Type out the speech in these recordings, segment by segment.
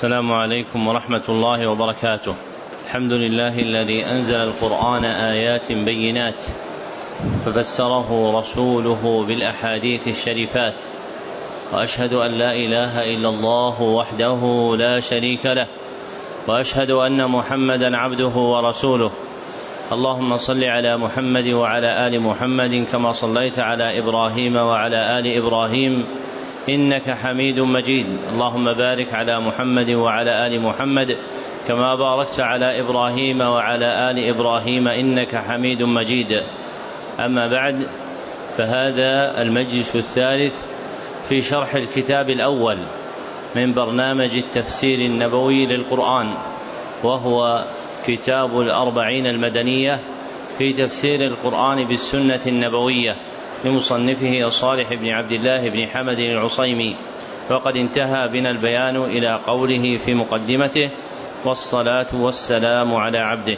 السلام عليكم ورحمة الله وبركاته. الحمد لله الذي أنزل القرآن آيات بينات ففسره رسوله بالأحاديث الشريفات. وأشهد أن لا إله إلا الله وحده لا شريك له. وأشهد أن محمدا عبده ورسوله. اللهم صل على محمد وعلى آل محمد كما صليت على إبراهيم وعلى آل إبراهيم إنك حميد مجيد. اللهم بارك على محمد وعلى آل محمد كما باركت على إبراهيم وعلى آل إبراهيم إنك حميد مجيد. أما بعد فهذا المجلس الثالث في شرح الكتاب الأول من برنامج التفسير النبوي للقرآن وهو كتاب الأربعين المدنية في تفسير القرآن بالسنة النبوية. لمصنفه صالح بن عبد الله بن حمد العصيمي. وقد انتهى بنا البيان إلى قوله في مقدمته والصلاة والسلام على عبده.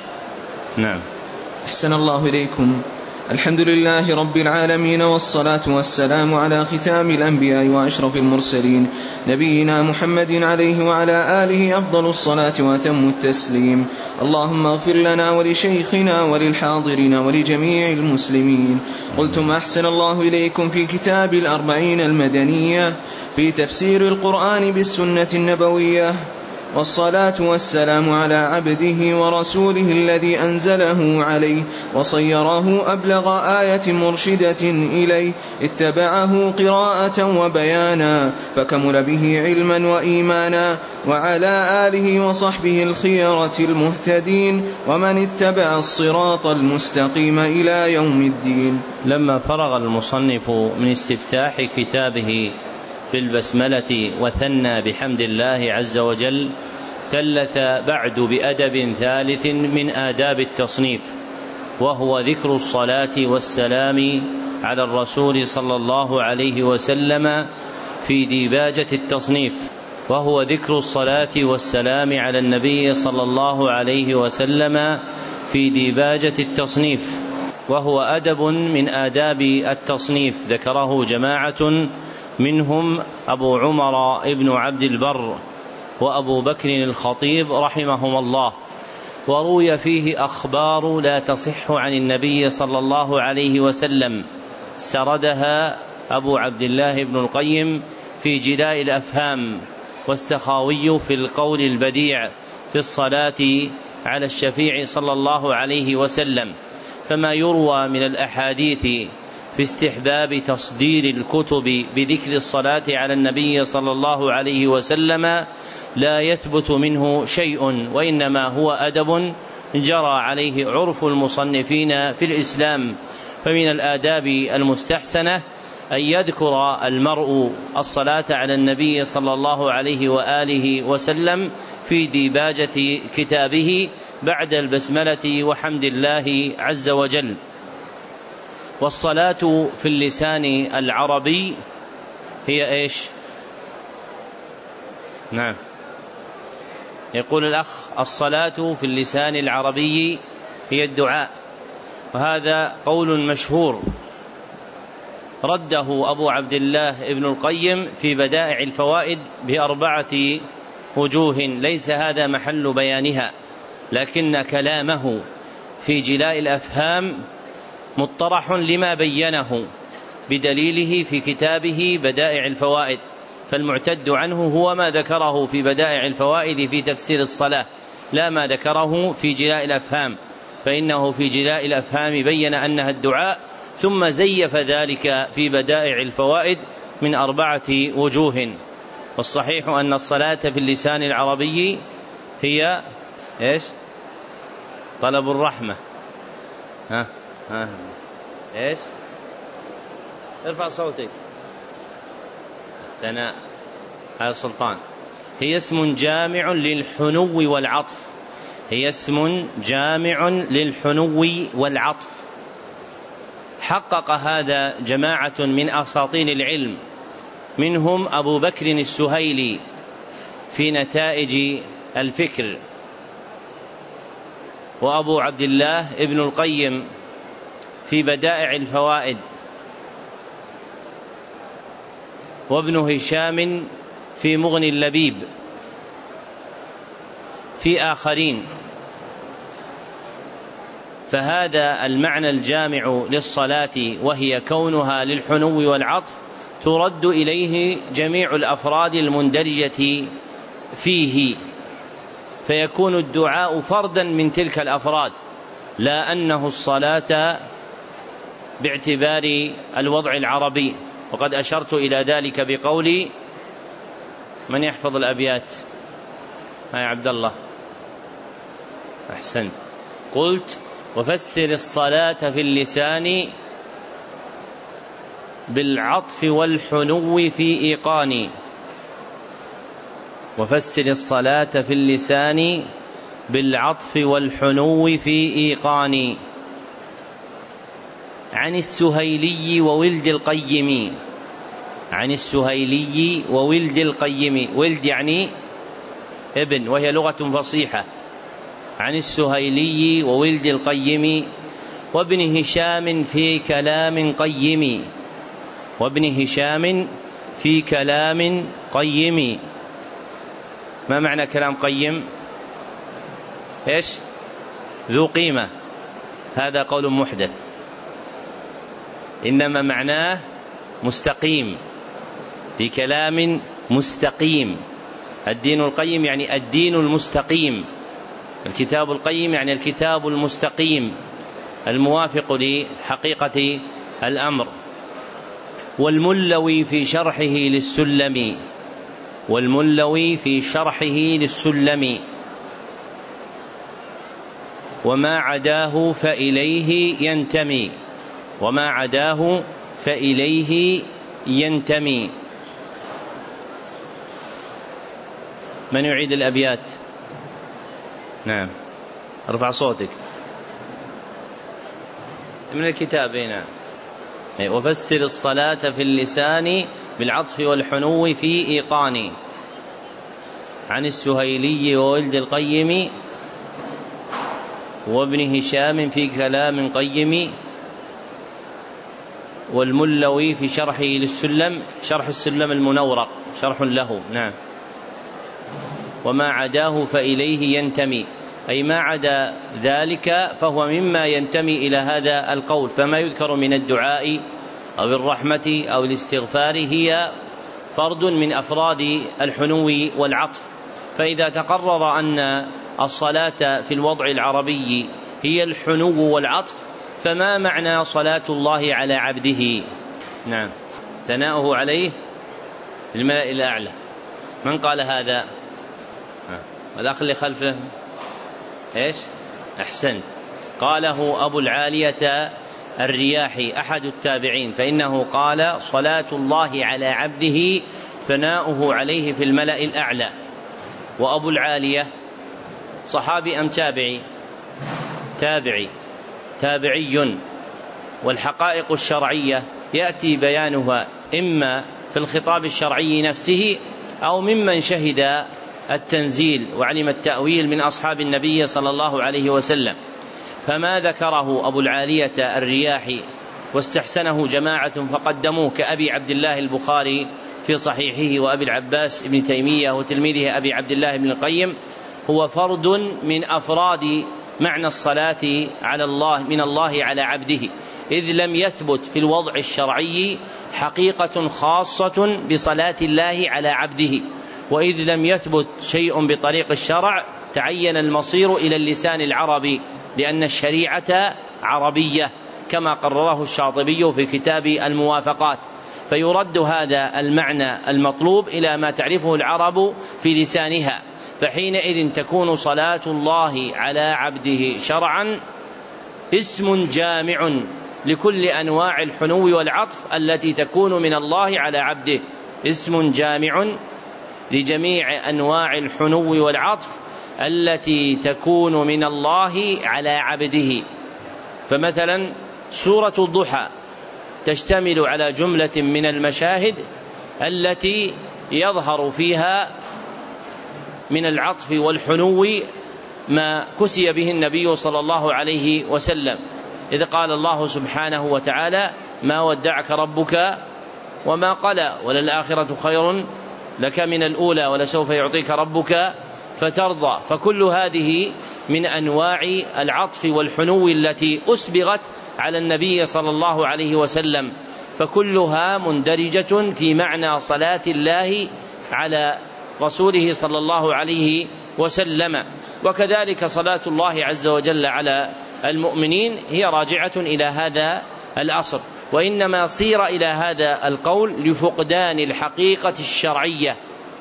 نعم. أحسن الله إليكم. الحمد لله رب العالمين والصلاة والسلام على ختام الأنبياء وأشرف المرسلين نبينا محمد عليه وعلى آله أفضل الصلاة وأتم التسليم. اللهم اغفر لنا ولشيخنا وللحاضرين ولجميع المسلمين. قلتم أحسن الله إليكم في كتاب الأربعين المدنية في تفسير القرآن بالسنة النبوية. والصلاة والسلام على عبده ورسوله الذي أنزله عليه وصيره أبلغ آية مرشدة إليه اتبعه قراءة وبيانا فكمل به علما وإيمانا وعلى آله وصحبه الخيرة المهتدين ومن اتبع الصراط المستقيم إلى يوم الدين. لما فرغ المصنف من استفتاح كتابه بالبسملة وثنى بحمد الله عز وجل ثلث بعد بأدب ثالث من آداب التصنيف وهو ذكر الصلاة والسلام على الرسول صلى الله عليه وسلم في ديباجة التصنيف وهو ذكر الصلاة والسلام على النبي صلى الله عليه وسلم في ديباجة التصنيف وهو أدب من آداب التصنيف ذكره جماعة منهم أبو عمر ابن عبد البر وأبو بكر الخطيب رحمهما الله. وروي فيه أخبار لا تصح عن النبي صلى الله عليه وسلم. سردها أبو عبد الله بن القيم في جلاء الأفهام. والسخاوي في القول البديع في الصلاة على الشفيع صلى الله عليه وسلم. فما يروى من الأحاديث في استحباب تصدير الكتب بذكر الصلاة على النبي صلى الله عليه وسلم لا يثبت منه شيء وإنما هو أدب جرى عليه عرف المصنفين في الإسلام. فمن الآداب المستحسنة أن يذكر المرء الصلاة على النبي صلى الله عليه وآله وسلم في ديباجة كتابه بعد البسملة وحمد الله عز وجل. والصلاة في اللسان العربي هي إيش؟ نعم. يقول الأخ الصلاة في اللسان العربي هي الدعاء. وهذا قول مشهور. رده أبو عبد الله ابن القيم في بدائع الفوائد بأربعة وجوه. ليس هذا محل بيانها لكن كلامه في جلاء الأفهام مطرح لما بينه بدليله في كتابه بدائع الفوائد فالمعتد عنه هو ما ذكره في بدائع الفوائد في تفسير الصلاة لا ما ذكره في جلاء الأفهام فإنه في جلاء الأفهام بين أنها الدعاء ثم زيف ذلك في بدائع الفوائد من أربعة وجوه والصحيح أن الصلاة في اللسان العربي هي إيش؟ طلب الرحمة. ها؟ ها. إيش؟ ارفع صوتك. ثناء هذا سلطان. هي اسم جامع للحنو والعطف. هي اسم جامع للحنو والعطف. حقق هذا جماعة من أساطين العلم. منهم أبو بكر السهيلي في نتائج الفكر. وأبو عبد الله ابن القيم في بدائع الفوائد. وابن هشام في مغني اللبيب. في آخرين. فهذا المعنى الجامع للصلاة وهي كونها للحنو والعطف ترد إليه جميع الأفراد المندرجة فيه. فيكون الدعاء فردا من تلك الأفراد لا أنه الصلاة باعتبار الوضع العربي. وقد أشرت إلى ذلك بقولي من يحفظ الأبيات؟ يا عبد الله. أحسنت. قلت وفسر الصلاة في اللسان بالعطف والحنو في ايقان وفسر الصلاة في اللسان بالعطف والحنو في إيقان عن السهيلي وولد القيم. عن السهيلي وولد القيم. ولد يعني ابن وهي لغة فصيحة. عن السهيلي وولد القيم. وابن هشام في كلام قيم. وابن هشام في كلام قيم. ما معنى كلام قيم؟ إيش؟ ذو قيمة. هذا قول محدث. إنما معناه مستقيم. في كلام مستقيم. الدين القيم يعني الدين المستقيم. الكتاب القيم يعني الكتاب المستقيم. الموافق لحقيقة الأمر. والملوي في شرحه للسلم. والملوي في شرحه للسلم. وما عداه فإليه ينتمي. وما عداه فإليه ينتمي. من يعيد الأبيات؟ نعم. أرفع صوتك. من الكتاب هنا؟ وفسر الصلاة في اللسان بالعطف والحنو في إيقان. عن السهيلي وولد القيم وابن هشام في كلام قيم والملوي في شرحه للسلم شرح السلم المنورق شرح له نعم. وما عداه فإليه ينتمي. أي ما عدا ذلك فهو مما ينتمي إلى هذا القول. فما يذكر من الدعاء أو الرحمة أو الاستغفار هي فرد من أفراد الحنو والعطف. فإذا تقرر أن الصلاة في الوضع العربي هي الحنو والعطف فما معنى صلاة الله على عبده؟ نعم. ثناؤه عليه الملأ الأعلى. من قال هذا؟ الأخ اللي خلفه؟ إيش؟ احسنت قاله أبو العالية الرياحي أحد التابعين فإنه قال صلاة الله على عبده ثناؤه عليه في الملأ الأعلى. وأبو العالية صحابي أم تابعي؟ تابعي. تابعي. والحقائق الشرعية يأتي بيانها إما في الخطاب الشرعي نفسه أو ممن شهد التنزيل وعلم التأويل من أصحاب النبي صلى الله عليه وسلم. فما ذكره أبو العالية الرياحي واستحسنه جماعة فقدموه كأبي عبد الله البخاري في صحيحه وأبي العباس ابن تيمية وتلميذه أبي عبد الله بن القيم. هو فرد من أفراد معنى الصلاة على الله من الله على عبده. إذ لم يثبت في الوضع الشرعي حقيقة خاصة بصلاة الله على عبده. وإذ لم يثبت شيء بطريق الشرع تعين المصير إلى اللسان العربي لأن الشريعة عربية كما قرره الشاطبي في كتاب الموافقات. فيرد هذا المعنى المطلوب إلى ما تعرفه العرب في لسانها. فحينئذ تكون صلاة الله على عبده شرعا اسم جامع لكل أنواع الحنو والعطف التي تكون من الله على عبده. اسم جامع لجميع أنواع الحنو والعطف التي تكون من الله على عبده. فمثلا سورة الضحى تشتمل على جملة من المشاهد التي يظهر فيها من العطف والحنو ما كسي به النبي صلى الله عليه وسلم. إذ قال الله سبحانه وتعالى ما ودعك ربك وما قلى وللآخرة خير لك من الأولى ولسوف يعطيك ربك فترضى. فكل هذه من أنواع العطف والحنو التي أسبغت على النبي صلى الله عليه وسلم. فكلها مندرجة في معنى صلاة الله على رسوله صلى الله عليه وسلم. وكذلك صلاة الله عز وجل على المؤمنين هي راجعة إلى هذا الأصل. وإنما صير إلى هذا القول لفقدان الحقيقة الشرعية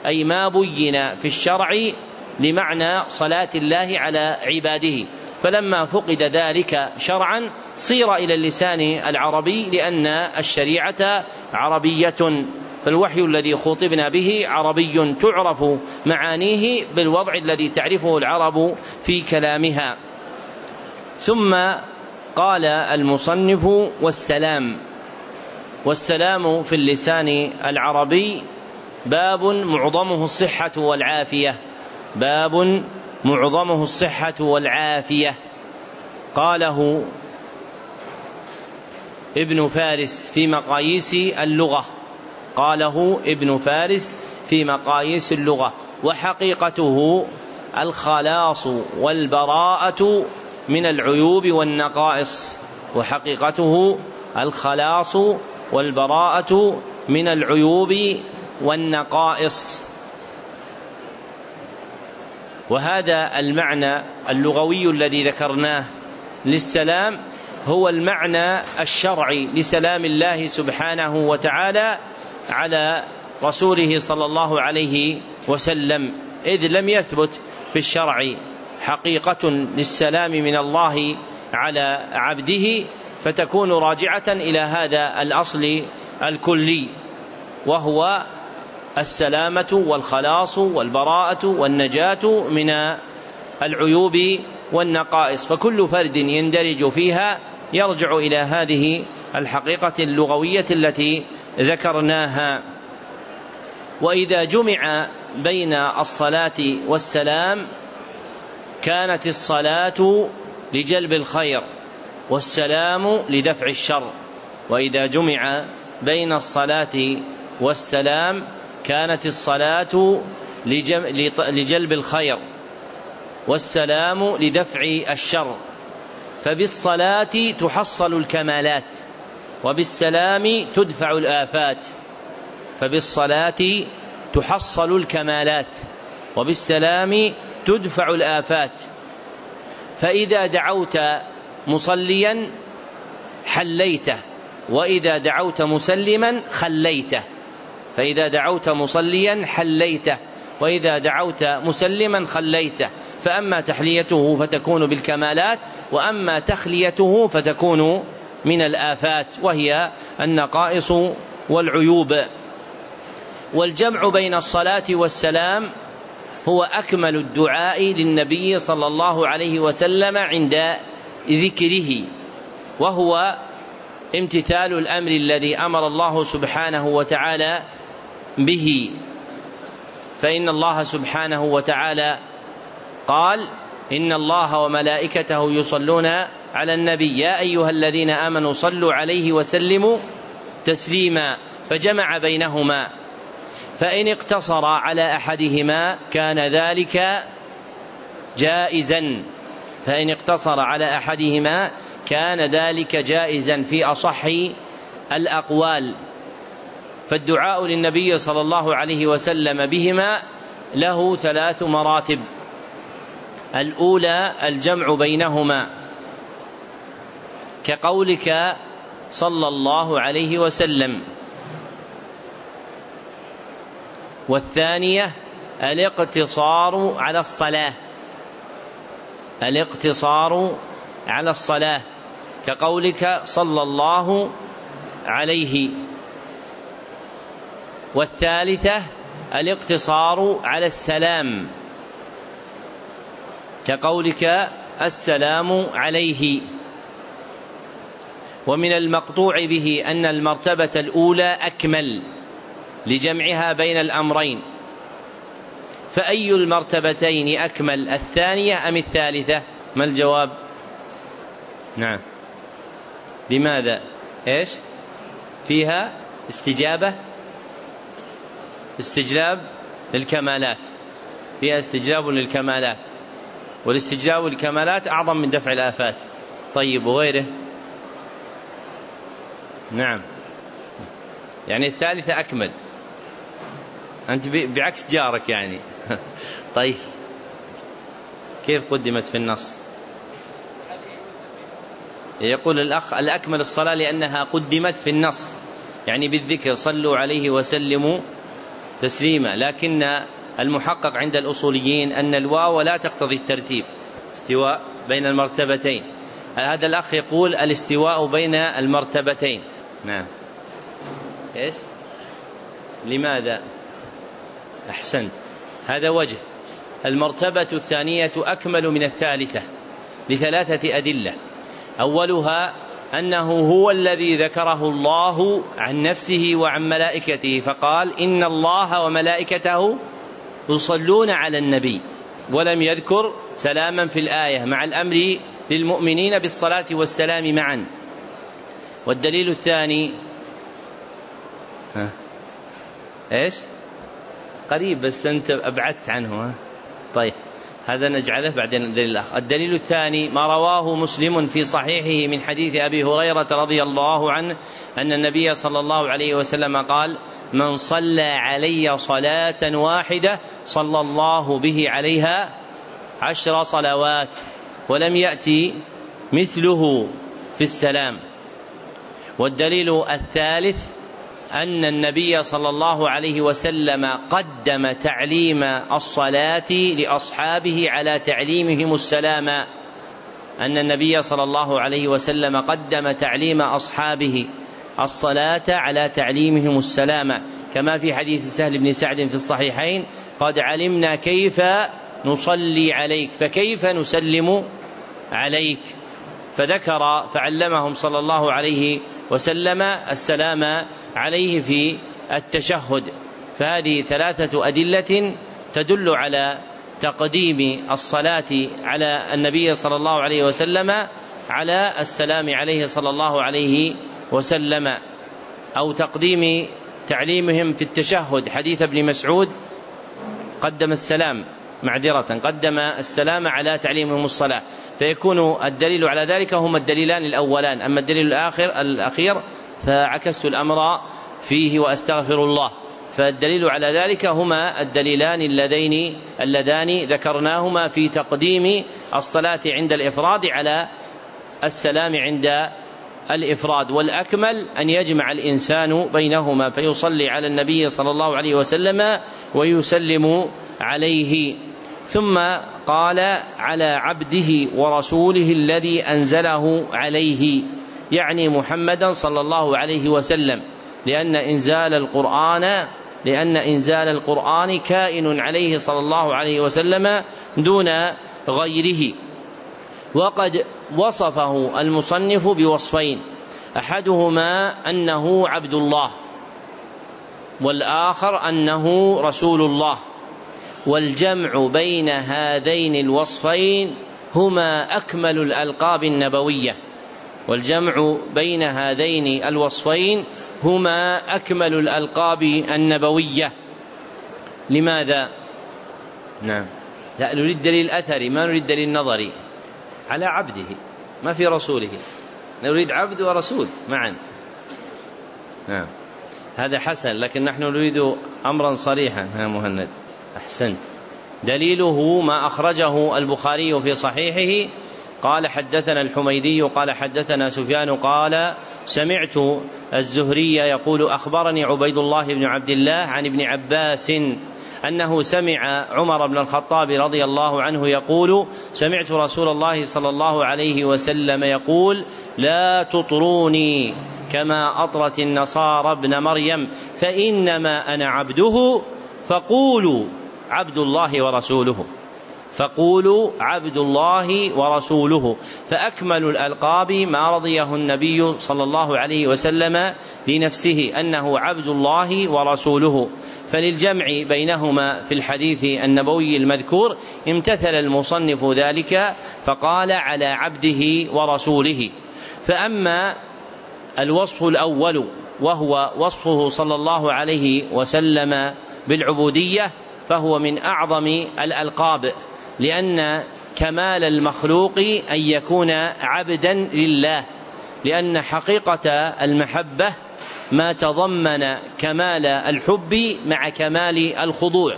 أي ما بين في الشرع لمعنى صلاة الله على عباده. فلما فقد ذلك شرعا صير إلى اللسان العربي لأن الشريعة عربية فالوحي الذي خطبنا به عربي تعرف معانيه بالوضع الذي تعرفه العرب في كلامها. ثم قال المصنف والسلام. والسلام في اللسان العربي باب معظمه الصحة والعافية. باب معظمه الصحة والعافية. قاله ابن فارس في مقاييس اللغة. قاله ابن فارس في مقاييس اللغة. وحقيقته الخلاص والبراءة من العيوب والنقائص. وحقيقته الخلاص والبراءة من العيوب والنقائص. وهذا المعنى اللغوي الذي ذكرناه للسلام هو المعنى الشرعي لسلام الله سبحانه وتعالى على رسوله صلى الله عليه وسلم إذ لم يثبت في الشرع حقيقة للسلام من الله على عبده فتكون راجعة إلى هذا الأصل الكلي وهو السلامة والخلاص والبراءة والنجاة من العيوب والنقائص فكل فرد يندرج فيها يرجع إلى هذه الحقيقة اللغوية التي ذكرناها. وإذا جمع بين الصلاة والسلام كانت الصلاة لجلب الخير والسلام لدفع الشر وإذا جمع بين الصلاة والسلام كانت الصلاة لجلب الخير والسلام لدفع الشر. فبالصلاة تحصل الكمالات وبالسلام تدفع الآفات. فبالصلاة تحصل الكمالات وبالسلام تدفع الآفات. فإذا دعوت مصليا حليته وإذا دعوت مسلما خليته. فإذا دعوت مصليا حليته وإذا دعوت مسلما خليته. فأما تحليته فتكون بالكمالات وأما تخليته فتكون من الآفات وهي النقائص والعيوب. والجمع بين الصلاة والسلام هو أكمل الدعاء للنبي صلى الله عليه وسلم عند ذكره وهو امتثال الأمر الذي أمر الله سبحانه وتعالى به. فإن الله سبحانه وتعالى قال إن الله وملائكته يصلون على النبي. يا أيها الذين آمنوا صلوا عليه وسلموا تسليما. فجمع بينهما. فإن اقتصر على أحدهما كان ذلك جائزا. فإن اقتصر على أحدهما كان ذلك جائزا في أصح الأقوال. فالدعاء للنبي صلى الله عليه وسلم بهما له ثلاث مراتب. الأولى الجمع بينهما. كقولك صلى الله عليه وسلم. والثانية الاقتصار على الصلاة. الاقتصار على الصلاة. كقولك صلى الله عليه والثالثة الاقتصار على السلام. كقولك السلام عليه. ومن المقطوع به أن المرتبة الأولى أكمل لجمعها بين الأمرين. فأي المرتبتين أكمل الثانية أم الثالثة؟ ما الجواب؟ نعم. لماذا؟ إيش؟ فيها استجابة؟ استجلاب للكمالات. فيها استجلاب للكمالات. والاستجلاب للكمالات أعظم من دفع الآفات. طيب وغيره؟ نعم. يعني الثالثة أكمل. أنت بعكس جارك يعني. طيب. كيف قدمت في النص؟ يقول الأخ الأكمل الصلاة لأنها قدمت في النص. يعني بالذكر صلوا عليه وسلموا تسليما لكن المحقق عند الأصوليين أن الواو لا تقتضي الترتيب استواء بين المرتبتين. هذا الأخ يقول الاستواء بين المرتبتين. نعم. إيش؟ لماذا؟ أحسنت. هذا وجه. المرتبة الثانية أكمل من الثالثة لثلاثة أدلة. أولها أنه هو الذي ذكره الله عن نفسه وعن ملائكته فقال إن الله وملائكته يصلون على النبي ولم يذكر سلاما في الآية مع الأمر للمؤمنين بالصلاة والسلام معا. والدليل الثاني ها؟ إيش؟ قريب بس أنت أبعدت عنه ها؟ طيب. هذا نجعله بعدين الدليل الآخر الدليل الثاني ما رواه مسلم في صحيحه من حديث أبي هريرة رضي الله عنه أن النبي صلى الله عليه وسلم قال من صلى علي صلاة واحدة صلى الله به عليها عشر صلوات ولم يأتي مثله في السلام. والدليل الثالث أن النبي صلى الله عليه وسلم قدم تعليم الصلاة لأصحابه على تعليمهم السلام. أن النبي صلى الله عليه وسلم قدم تعليم أصحابه الصلاة على تعليمهم السلام. كما في حديث سهل بن سعد في الصحيحين قد علمنا كيف نصلي عليك فكيف نسلم عليك؟ فذكر فعلمهم صلى الله عليه وسلم السلام عليه في التشهد. فهذه ثلاثة أدلة تدل على تقديم الصلاة على النبي صلى الله عليه وسلم على السلام عليه صلى الله عليه وسلم أو تقديم تعليمهم في التشهد. حديث ابن مسعود قدم السلام. معذرة قدم السلام على تعليمهم الصلاة. فيكون الدليل على ذلك هما الدليلان الأولان. أما الدليل الآخر الأخير فعكست الأمر فيه وأستغفر الله. فالدليل على ذلك هما الدليلان اللذين اللذان ذكرناهما في تقديم الصلاة عند الإفراد على السلام عند الإفراد. والأكمل أن يجمع الإنسان بينهما فيصلي على النبي صلى الله عليه وسلم ويسلم عليه. ثم قال على عبده ورسوله الذي أنزله عليه يعني محمدا صلى الله عليه وسلم لأن إنزال القرآن لأن إنزال القرآن كائن عليه صلى الله عليه وسلم دون غيره. وقد وصفه المصنف بوصفين أحدهما أنه عبد الله والآخر أنه رسول الله. والجمع بين هذين الوصفين هما أكمل الألقاب النبوية. والجمع بين هذين الوصفين هما أكمل الألقاب النبوية. لماذا؟ نعم. لا نريد دليل أثري ما نريد دليل نظري. على عبده ما في رسوله. نريد عبد ورسول معا. نعم. هذا حسن لكن نحن نريد امرا صريحا ها مهند. أحسنت. دليله ما أخرجه البخاري في صحيحه قال حدثنا الحميدي قال حدثنا سفيان قال سمعت الزهري يقول أخبرني عبيد الله بن عبد الله عن ابن عباس أنه سمع عمر بن الخطاب رضي الله عنه يقول سمعت رسول الله صلى الله عليه وسلم يقول لا تطروني كما أطرت النصارى ابن مريم فإنما أنا عبده فقولوا عبد الله ورسوله. فقولوا عبد الله ورسوله. فأكمل الألقاب ما رضيه النبي صلى الله عليه وسلم لنفسه أنه عبد الله ورسوله. فللجمع بينهما في الحديث النبوي المذكور امتثل المصنف ذلك فقال على عبده ورسوله. فأما الوصف الأول وهو وصفه صلى الله عليه وسلم بالعبودية فهو من أعظم الألقاب لأن كمال المخلوق أن يكون عبدا لله لأن حقيقة المحبة ما تضمن كمال الحب مع كمال الخضوع.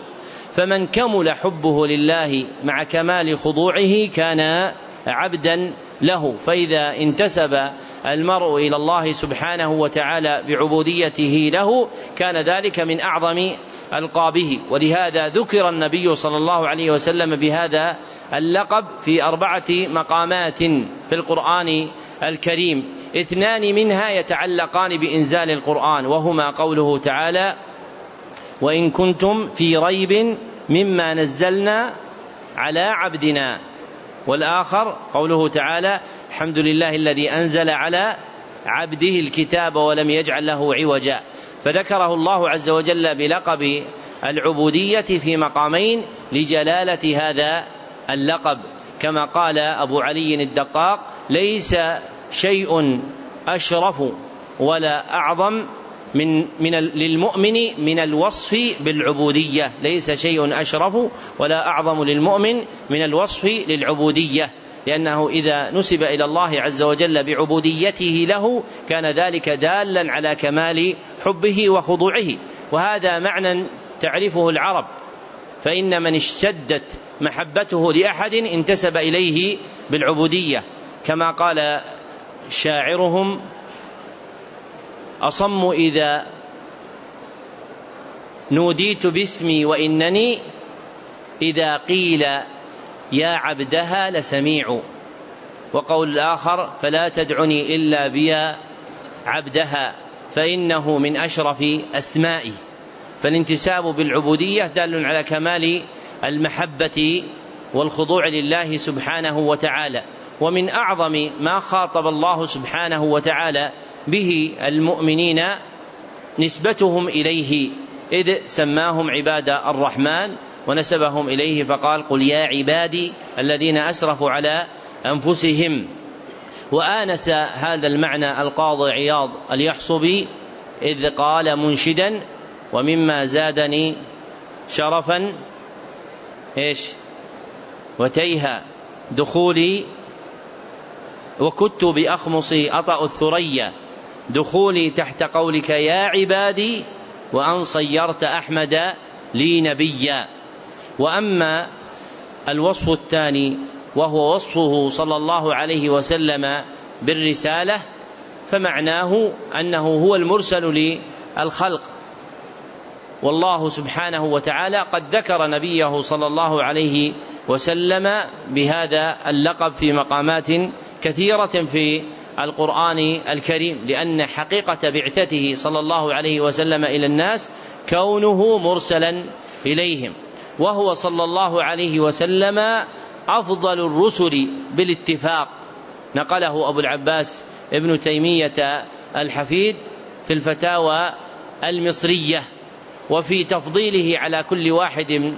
فمن كمل حبه لله مع كمال خضوعه كان عبدا له. فإذا انتسب المرء إلى الله سبحانه وتعالى بعبوديته له كان ذلك من أعظم ألقابه. ولهذا ذكر النبي صلى الله عليه وسلم بهذا اللقب في أربعة مقامات في القرآن الكريم. اثنان منها يتعلقان بإنزال القرآن وهما قوله تعالى وإن كنتم في ريب مما نزلنا على عبدنا والآخر قوله تعالى الحمد لله الذي أنزل على عبده الكتاب ولم يجعل له عوجا. فذكره الله عز وجل بلقب العبودية في مقامين لجلالة هذا اللقب. كما قال أبو علي الدقاق ليس شيء أشرف ولا أعظم من من للمؤمن من الوصف بالعبودية. ليس شيء أشرف ولا أعظم للمؤمن من الوصف للعبودية. لأنه إذا نسب إلى الله عز وجل بعبوديته له كان ذلك دالا على كمال حبه وخضوعه. وهذا معنى تعرفه العرب. فإن من اشتدت محبته لأحد انتسب إليه بالعبودية. كما قال شاعرهم أصم إذا نوديت باسمي وإنني إذا قيل يا عبدها لسميع. وقول الآخر فلا تدعني إلا بيا عبدها فإنه من أشرف أسمائي. فالانتساب بالعبودية دال على كمال المحبة والخضوع لله سبحانه وتعالى. ومن أعظم ما خاطب الله سبحانه وتعالى به المؤمنين نسبتهم إليه إذ سماهم عباد الرحمن ونسبهم إليه فقال قل يا عبادي الذين أسرفوا على أنفسهم. وآنس هذا المعنى القاضي عياض اليحصبي إذ قال منشدا ومما زادني شرفا إيش؟ وتيها دخولي وكدت بأخمصي أطأ الثريا. دخولي تحت قولك يا عبادي وأن صيرت أحمد لي نبيا. وأما الوصف الثاني وهو وصفه صلى الله عليه وسلم بالرسالة فمعناه أنه هو المرسل للخلق. والله سبحانه وتعالى قد ذكر نبيه صلى الله عليه وسلم بهذا اللقب في مقامات كثيرة في القرآن الكريم لأن حقيقة بعثته صلى الله عليه وسلم إلى الناس كونه مرسلا إليهم وهو صلى الله عليه وسلم أفضل الرسل بالاتفاق. نقله أبو العباس ابن تيمية الحفيد في الفتاوى المصرية وفي تفضيله على كل واحد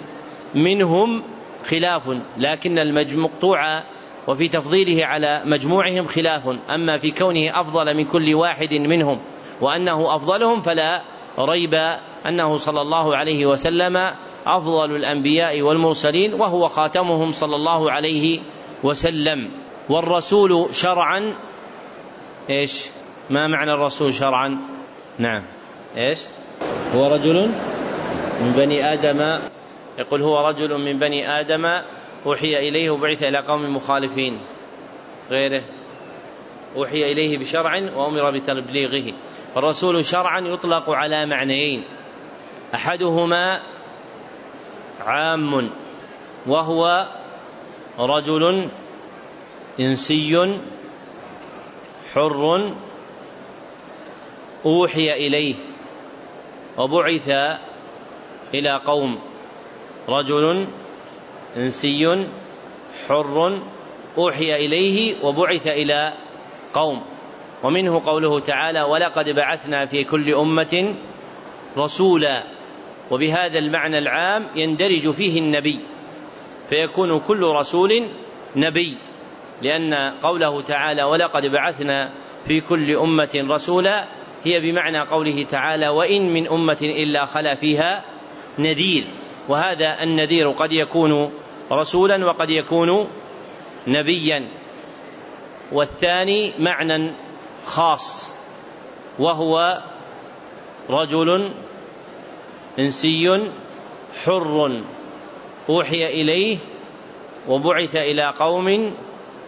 منهم خلاف لكن المقطوع وفي تفضيله على مجموعهم خلاف أما في كونه أفضل من كل واحد منهم وأنه أفضلهم فلا ريب أنه صلى الله عليه وسلم أفضل الأنبياء والمرسلين وهو خاتمهم صلى الله عليه وسلم. والرسول شرعا إيش؟ ما معنى الرسول شرعا؟ نعم. إيش؟ هو رجل من بني آدم. يقول هو رجل من بني آدم. أوحي إليه وبعث إلى قوم مخالفين. غيره. أوحي إليه بشرع وأمر بتبليغه. والرسول شرعا يطلق على معنيين. أحدهما عام وهو رجل إنسي حر أوحي إليه وبعث إلى قوم رجل إنسي حر أوحي إليه وبعث إلى قوم. ومنه قوله تعالى ولقد بعثنا في كل أمة رسولا. وبهذا المعنى العام يندرج فيه النبي. فيكون كل رسول نبي. لأن قوله تعالى ولقد بعثنا في كل أمة رسولا هي بمعنى قوله تعالى وإن من أمة إلا خلا فيها نذير. وهذا النذير قد يكون رسولا وقد يكون نبيا والثاني معنى خاص وهو رجل إنسي حر أوحي إليه وبعث إلى قوم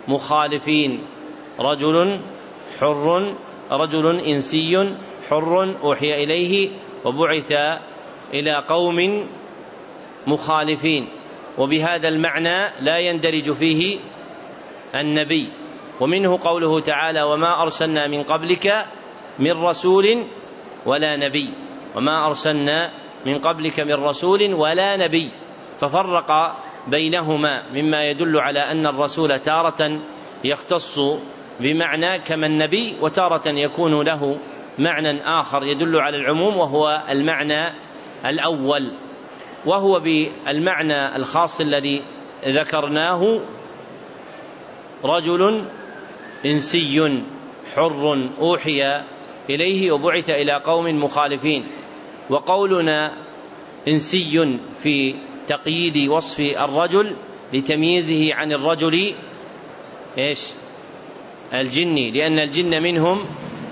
مخالفين رجل حر رجل إنسي حر أوحي إليه وبعث إلى قوم مخالفين. وبهذا المعنى لا يندرج فيه النبي ومنه قوله تعالى وما أرسلنا من قبلك من رسول ولا نبي وما أرسلنا من قبلك من رسول ولا نبي ففرق بينهما مما يدل على أن الرسول تارة يختص بمعنى كما النبي وتارة يكون له معنى آخر يدل على العموم وهو المعنى الأول. وهو بالمعنى الخاص الذي ذكرناه رجل انسي حر أوحي إليه وبعث إلى قوم مخالفين. وقولنا انسي في تقييد وصف الرجل لتمييزه عن الرجل إيش؟ الجني لأن الجن منهم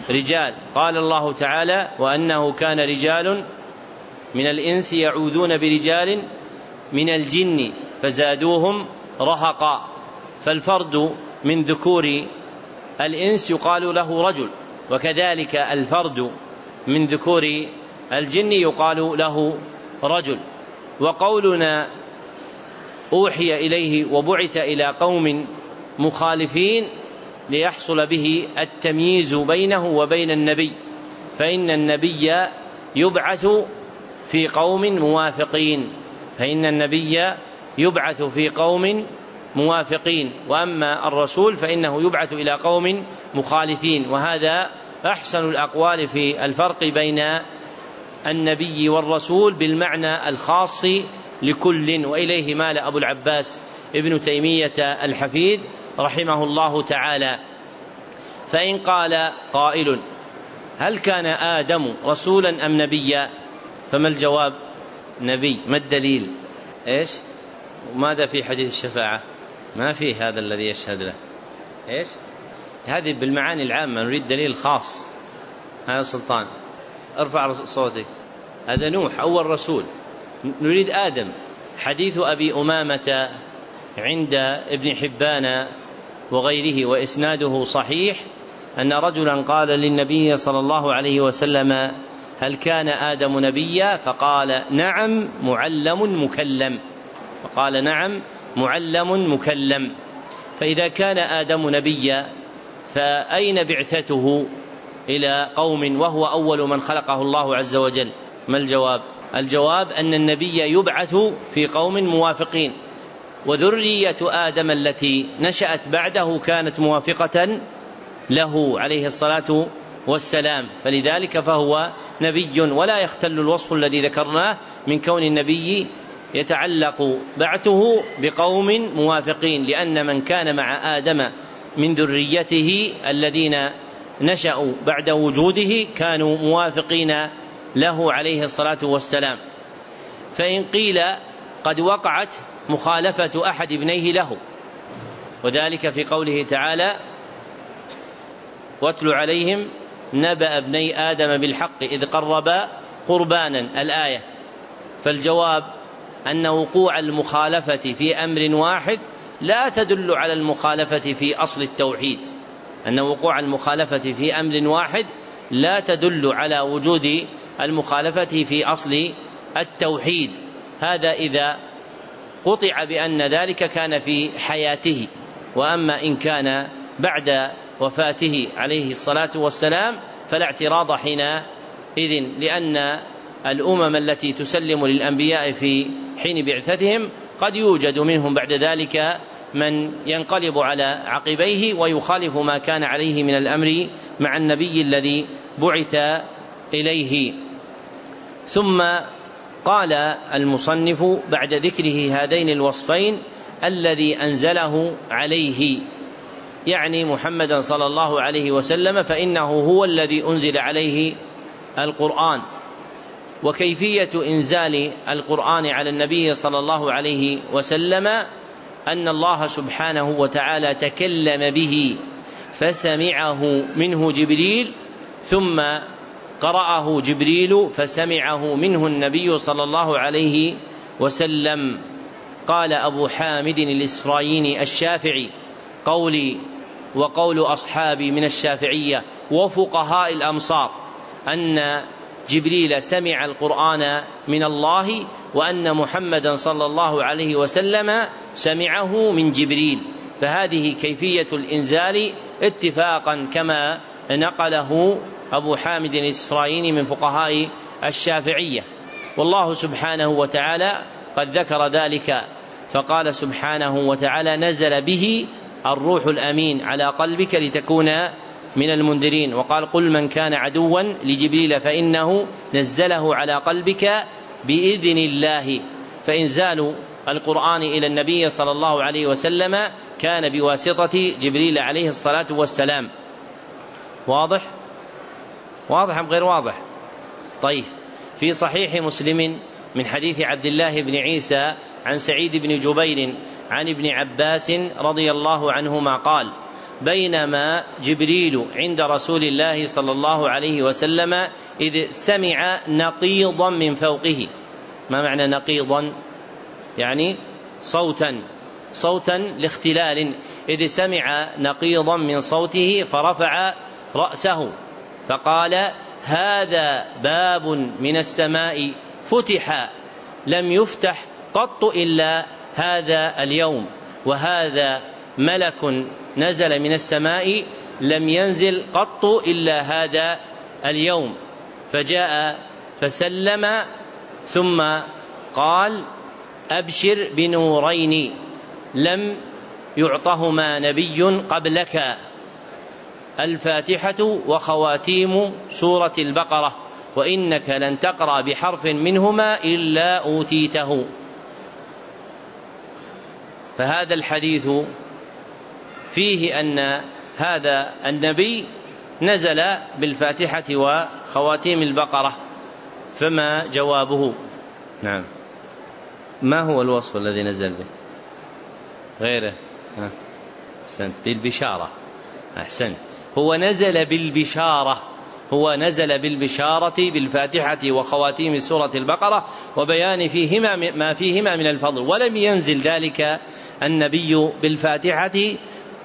رجال. قال الله تعالى وأنه كان رجال من الإنس يعوذون برجال من الجن فزادوهم رهقا. فالفرد من ذكور الإنس يقال له رجل وكذلك الفرد من ذكور الجن يقال له رجل. وقولنا أوحي إليه وبعث إلى قوم مخالفين ليحصل به التمييز بينه وبين النبي فإن النبي يبعث في قوم موافقين فإن النبي يبعث في قوم موافقين وأما الرسول فإنه يبعث إلى قوم مخالفين وهذا أحسن الأقوال في الفرق بين النبي والرسول بالمعنى الخاص لكل وإليه مال أبو العباس ابن تيمية الحفيد رحمه الله تعالى. فإن قال قائل هل كان آدم رسولا أم نبيا؟ فما الجواب؟ نبي ما الدليل؟ إيش؟ ماذا في حديث الشفاعة؟ ما في هذا الذي يشهد له. إيش؟ هذه بالمعاني العامة نريد دليل خاص. هذا سلطان. ارفع صوتك. هذا نوح أول رسول. نريد آدم. حديث أبي أمامة عند ابن حبان وغيره وإسناده صحيح أن رجلا قال للنبي صلى الله عليه وسلم هل كان آدم نبيا؟ فقال نعم معلم مكلم. فقال نعم معلم مكلم. فإذا كان آدم نبيا فأين بعثته إلى قوم وهو أول من خلقه الله عز وجل؟ ما الجواب؟ الجواب أن النبي يبعث في قوم موافقين. وذرية آدم التي نشأت بعده كانت موافقة له عليه الصلاة والسلام. فلذلك فهو نبي ولا يختل الوصف الذي ذكرناه من كون النبي يتعلق بعثه بقوم موافقين لأن من كان مع آدم من ذريته الذين نشأوا بعد وجوده كانوا موافقين له عليه الصلاة والسلام. فإن قيل قد وقعت مخالفة أحد ابنيه له. وذلك في قوله تعالى واتل عليهم نبأ ابني آدم بالحق إذ قربا قربانا. الآية. فالجواب أن وقوع المخالفة في أمر واحد لا تدل على المخالفة في أصل التوحيد. أن وقوع المخالفة في أمر واحد لا تدل على وجود المخالفة في أصل التوحيد. هذا إذا قطع بأن ذلك كان في حياته. وأما إن كان بعد وفاته عليه الصلاة والسلام فلا اعتراض حينئذ لأن الأمم التي تسلم للأنبياء في حين بعثتهم قد يوجد منهم بعد ذلك من ينقلب على عقبيه ويخالف ما كان عليه من الأمر مع النبي الذي بعث إليه. ثم قال المصنف بعد ذكره هذين الوصفين الذي أنزله عليه. يعني محمدا صلى الله عليه وسلم فإنه هو الذي أنزل عليه القرآن. وكيفية إنزال القرآن على النبي صلى الله عليه وسلم؟ أن الله سبحانه وتعالى تكلم به فسمعه منه جبريل ثم قرأه جبريل فسمعه منه النبي صلى الله عليه وسلم. قال أبو حامد الإسرائيلي الشافعي قولي وقول أصحابي من الشافعية وفقهاء الأمصار أن جبريل سمع القرآن من الله وأن محمدا صلى الله عليه وسلم سمعه من جبريل. فهذه كيفية الإنزال اتفاقا كما نقله أبو حامد الإسرائيلي من فقهاء الشافعية. والله سبحانه وتعالى قد ذكر ذلك فقال سبحانه وتعالى نزل به الروح الأمين على قلبك لتكون من المنذرين. وقال قل من كان عدوا لجبريل فإنه نزله على قلبك بإذن الله. فانزال القرآن إلى النبي صلى الله عليه وسلم كان بواسطة جبريل عليه الصلاة والسلام. واضح؟ واضح أم غير واضح؟ طيب في صحيح مسلم من حديث عبد الله بن عيسى عن سعيد بن جبير عن ابن عباس رضي الله عنهما قال بينما جبريل عند رسول الله صلى الله عليه وسلم إذ سمع نقيضا من فوقه. ما معنى نقيضا؟ يعني صوتا صوتا لاختلال. إذ سمع نقيضا من صوته فرفع رأسه فقال هذا باب من السماء فتح لم يفتح قط إلا هذا اليوم وهذا ملك نزل من السماء لم ينزل قط إلا هذا اليوم. فجاء فسلم ثم قال أبشر بنورين لم يعطهما نبي قبلك. الفاتحة وخواتيم سورة البقرة وإنك لن تقرأ بحرف منهما إلا أوتيته. فهذا الحديث فيه أن هذا النبي نزل بالفاتحة وخواتيم البقرة فما جوابه؟ نعم. ما هو الوصف الذي نزل به؟ غيره. أحسنت. بالبشارة. أحسنت. هو نزل بالبشارة. هو نزل بالبشارة بالفاتحة وخواتيم سورة البقرة وبيان فيهما ما فيهما من الفضل. ولم ينزل ذلك النبي بالفاتحة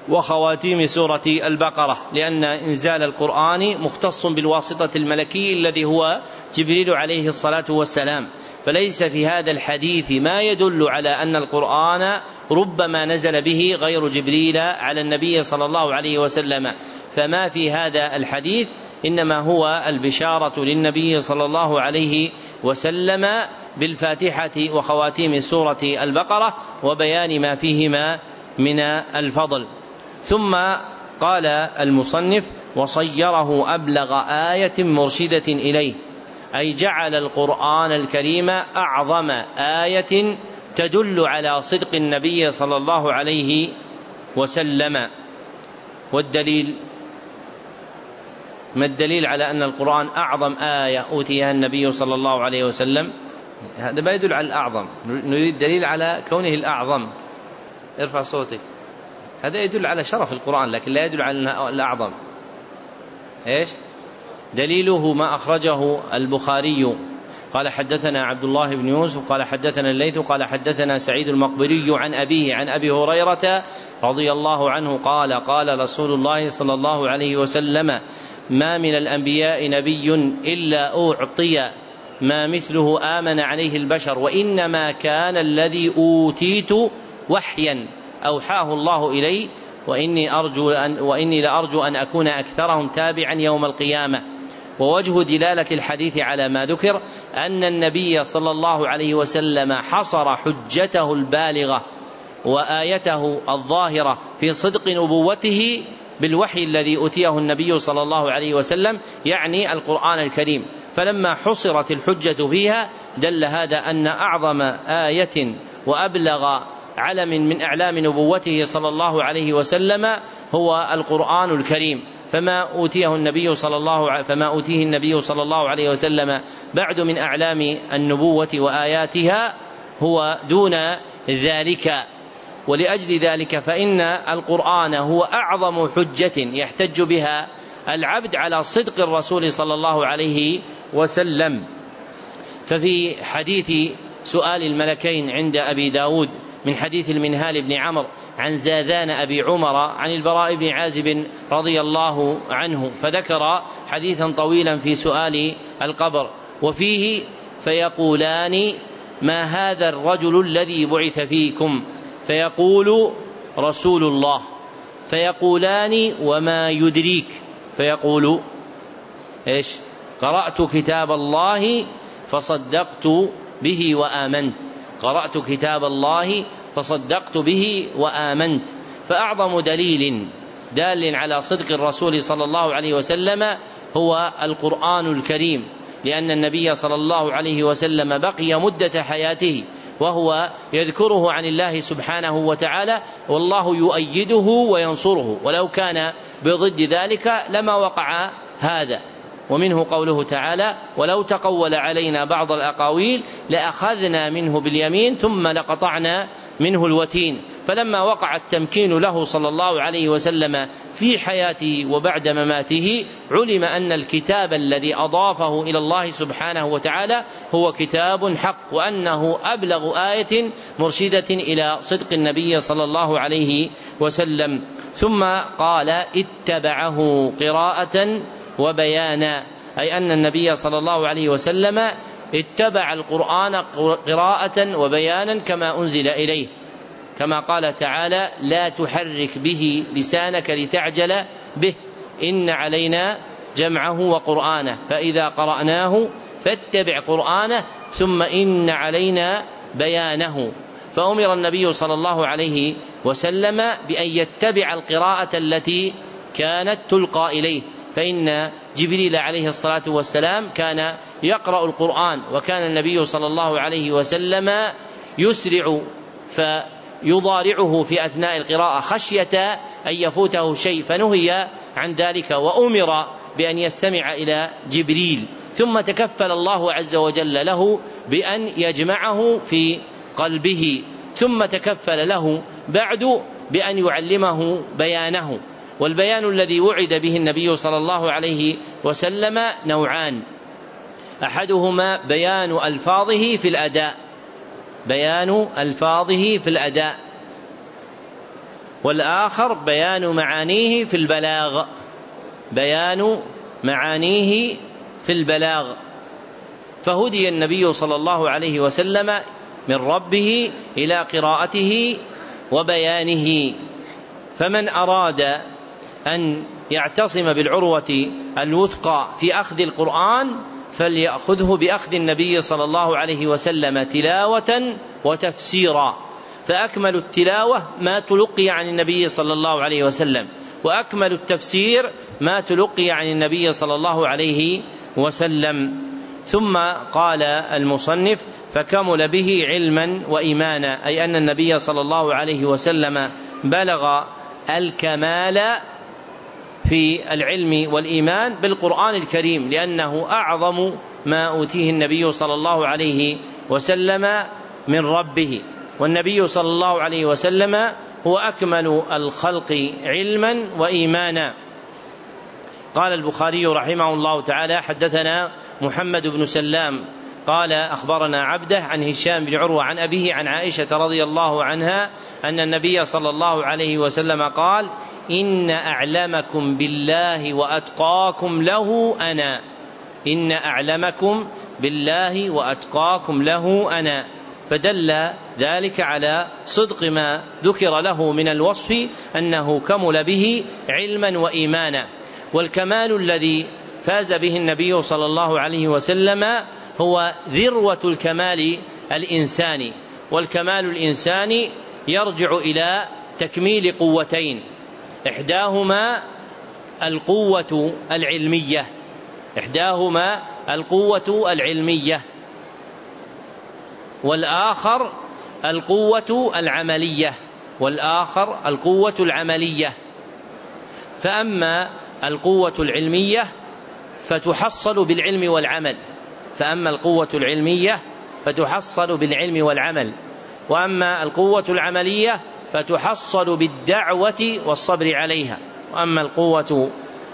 وخواتيم سورة البقرة لأن إنزال القرآن مختص بالواسطة الملكي الذي هو جبريل عليه الصلاة والسلام. فليس في هذا الحديث ما يدل على أن القرآن ربما نزل به غير جبريل على النبي صلى الله عليه وسلم. فما في هذا الحديث إنما هو البشارة للنبي صلى الله عليه وسلم بالفاتحة وخواتيم سورة البقرة وبيان ما فيهما من الفضل. ثم قال المصنف وصيره أبلغ آية مرشدة إليه أي جعل القرآن الكريم أعظم آية تدل على صدق النبي صلى الله عليه وسلم. والدليل ما الدليل على أن القرآن أعظم آية أوتيها النبي صلى الله عليه وسلم؟ هذا ما يدل على الأعظم. نريد دليل على كونه الأعظم. ارفع صوتك. هذا يدل على شرف القرآن لكن لا يدل على الأعظم. إيش؟ دليله ما أخرجه البخاري. قال حدثنا عبد الله بن يوسف قال حدثنا الليث قال حدثنا سعيد المقبري عن أبيه عن أبي هريرة رضي الله عنه قال قال رسول الله صلى الله عليه وسلم ما من الأنبياء نبي إلا أعطي ما مثله آمن عليه البشر وإنما كان الذي أوتيت وحيا أوحاه الله إلي وإني أرجو ان وإني لأرجو أن أكون أكثرهم تابعا يوم القيامة. ووجه دلالة الحديث على ما ذكر أن النبي صلى الله عليه وسلم حصر حجته البالغة وآيته الظاهرة في صدق نبوته بالوحي الذي أتيه النبي صلى الله عليه وسلم يعني القرآن الكريم. فلما حصرت الحجة فيها دل هذا أن أعظم آية وأبلغ علم من أعلام نبوته صلى الله عليه وسلم هو القرآن الكريم. فما أوتيه النبي صلى الله فما أوتيه النبي صلى الله عليه وسلم بعد من أعلام النبوة وآياتها هو دون ذلك. ولأجل ذلك فإن القرآن هو أعظم حجة يحتج بها العبد على صدق الرسول صلى الله عليه وسلم. ففي حديث سؤال الملكين عند أبي داود من حديث المنهال بن عمرو عن زاذان أبي عمر عن البراء بن عازب رضي الله عنه فذكر حديثا طويلا في سؤال القبر. وفيه فيقولان ما هذا الرجل الذي بعث فيكم؟ فيقول رسول الله فيقولان وما يدريك. فيقول إيش؟ قرأت كتاب الله فصدقت به وآمنت. قرأت كتاب الله فصدقت به وآمنت. فأعظم دليل دال على صدق الرسول صلى الله عليه وسلم هو القرآن الكريم لأن النبي صلى الله عليه وسلم بقي مدة حياته. وهو يذكره عن الله سبحانه وتعالى والله يؤيده وينصره. ولو كان بضد ذلك لما وقع هذا. ومنه قوله تعالى ولو تقول علينا بعض الأقاويل لأخذنا منه باليمين ثم لقطعنا منه الوتين فلما وقع التمكين له صلى الله عليه وسلم في حياته وبعد مماته علم أن الكتاب الذي أضافه إلى الله سبحانه وتعالى هو كتاب حق وأنه أبلغ آية مرشدة إلى صدق النبي صلى الله عليه وسلم. ثم قال اتبعه قراءة وبيانا أي أن النبي صلى الله عليه وسلم اتبع القرآن قراءة وبيانا كما أنزل إليه. كما قال تعالى لا تحرك به لسانك لتعجل به إن علينا جمعه وقرآنه فإذا قرأناه فاتبع قرآنه ثم إن علينا بيانه. فأمر النبي صلى الله عليه وسلم بأن يتبع القراءة التي كانت تلقى إليه. فإن جبريل عليه الصلاة والسلام كان يقرأ القرآن وكان النبي صلى الله عليه وسلم يسرع ف يضارعه في أثناء القراءة خشية أن يفوته شيء فنهي عن ذلك وأمر بأن يستمع إلى جبريل. ثم تكفل الله عز وجل له بأن يجمعه في قلبه. ثم تكفل له بعد بأن يعلمه بيانه. والبيان الذي وعد به النبي صلى الله عليه وسلم نوعان. أحدهما بيان ألفاظه في الأداء. بيان ألفاظه في الأداء. والآخر بيان معانيه في البلاغ. بيان معانيه في البلاغ. فهدي النبي صلى الله عليه وسلم من ربه إلى قراءته وبيانه. فمن أراد أن يعتصم بالعروة الوثقى في أخذ القرآن فليأخذه بأخذ النبي صلى الله عليه وسلم تلاوة وتفسيرا. فأكمل التلاوة ما تلقي عن النبي صلى الله عليه وسلم وأكمل التفسير ما تلقي عن النبي صلى الله عليه وسلم. ثم قال المصنف فكمل به علما وإيمانا أي أن النبي صلى الله عليه وسلم بلغ الكمال في العلم والإيمان بالقرآن الكريم لأنه أعظم ما أوتيه النبي صلى الله عليه وسلم من ربه. والنبي صلى الله عليه وسلم هو أكمل الخلق علما وايمانا. قال البخاري رحمه الله تعالى حدثنا محمد بن سلام قال أخبرنا عبده عن هشام بن عروة عن أبيه عن عائشة رضي الله عنها أن النبي صلى الله عليه وسلم قال إن أعلمكم بالله وأتقاكم له أنا. إن أعلمكم بالله وأتقاكم له أنا. فدل ذلك على صدق ما ذكر له من الوصف أنه كمل به علما وإيمانا. والكمال الذي فاز به النبي صلى الله عليه وسلم هو ذروة الكمال الإنساني. والكمال الإنساني يرجع إلى تكميل قوتين. إحداهما القوة العلمية. إحداهما القوة العلمية. والآخر القوة العملية. والآخر القوة العملية. فأما القوة العلمية فتحصل بالعلم والعمل. فأما القوة العلمية فتحصل بالعلم والعمل. وأما القوة العملية فتحصل بالدعوة والصبر عليها. وأما القوة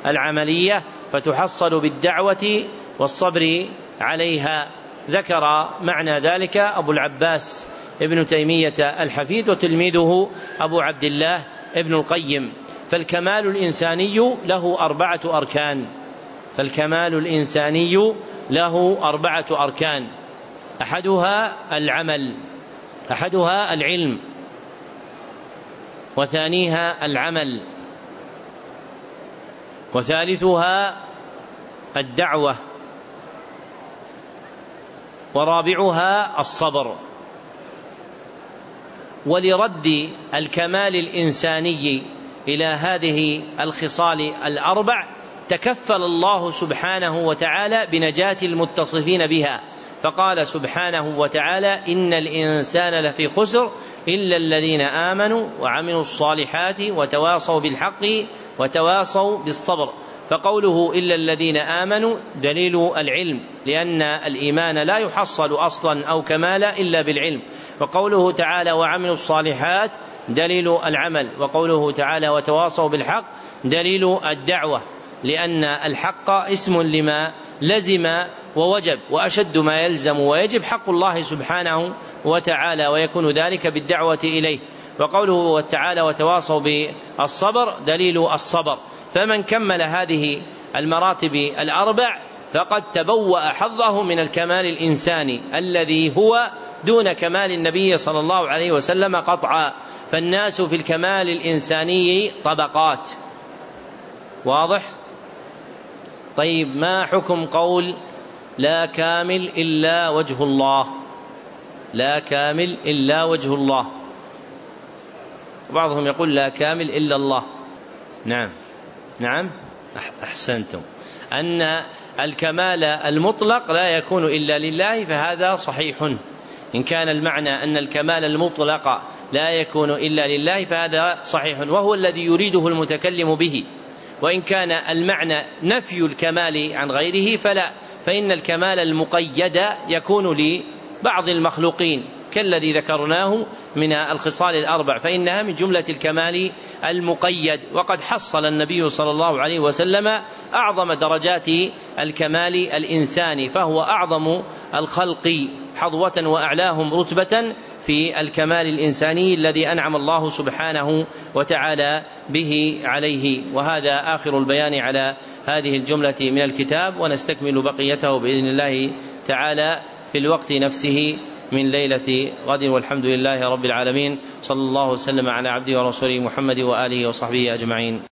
العملية فتحصل بالدعوة والصبر عليها. ذكر معنى ذلك أبو العباس ابن تيمية الحفيد وتلميذه أبو عبد الله ابن القيم. فالكمال الإنساني له أربعة أركان. فالكمال الإنساني له أربعة أركان. أحدها العمل أحدها العلم وثانيها العمل. وثالثها الدعوة. ورابعها الصبر. ولرد الكمال الإنساني إلى هذه الخصال الأربع تكفل الله سبحانه وتعالى بنجاة المتصفين بها. فقال سبحانه وتعالى إن الإنسان لفي خسر إلا الذين آمنوا وعملوا الصالحات وتواصوا بالحق وتواصوا بالصبر. فقوله إلا الذين آمنوا دليل العلم لأن الإيمان لا يحصل أصلا أو كمالا إلا بالعلم. وقوله تعالى وعملوا الصالحات دليل العمل. وقوله تعالى وتواصوا بالحق دليل الدعوة. لأن الحق اسم لما لزم ووجب وأشد ما يلزم ويجب حق الله سبحانه وتعالى ويكون ذلك بالدعوة إليه. وقوله تعالى وتواصوا بالصبر دليل الصبر. فمن كمل هذه المراتب الأربع فقد تبوأ حظه من الكمال الإنساني الذي هو دون كمال النبي صلى الله عليه وسلم قطعا. فالناس في الكمال الإنساني طبقات. واضح؟ طيب ما حكم قول لا كامل إلا وجه الله؟ لا كامل إلا وجه الله. بعضهم يقول لا كامل إلا الله. نعم. نعم؟ أحسنتم. أن الكمال المطلق لا يكون إلا لله فهذا صحيح. إن كان المعنى أن الكمال المطلق لا يكون إلا لله فهذا صحيح. وهو الذي يريده المتكلم به. وإن كان المعنى نفي الكمال عن غيره فلا فإن الكمال المقيد يكون لبعض المخلوقين كالذي ذكرناه من الخصال الأربع فإنها من جملة الكمال المقيد. وقد حصل النبي صلى الله عليه وسلم أعظم درجات الكمال الإنساني فهو أعظم الخلق حظوة وأعلاهم رتبة في الكمال الإنساني الذي أنعم الله سبحانه وتعالى به عليه. وهذا آخر البيان على هذه الجملة من الكتاب ونستكمل بقيته بإذن الله تعالى في الوقت نفسه من ليلة غد. والحمد لله رب العالمين. صلى الله وسلم على عبده ورسوله محمد وآله وصحبه أجمعين.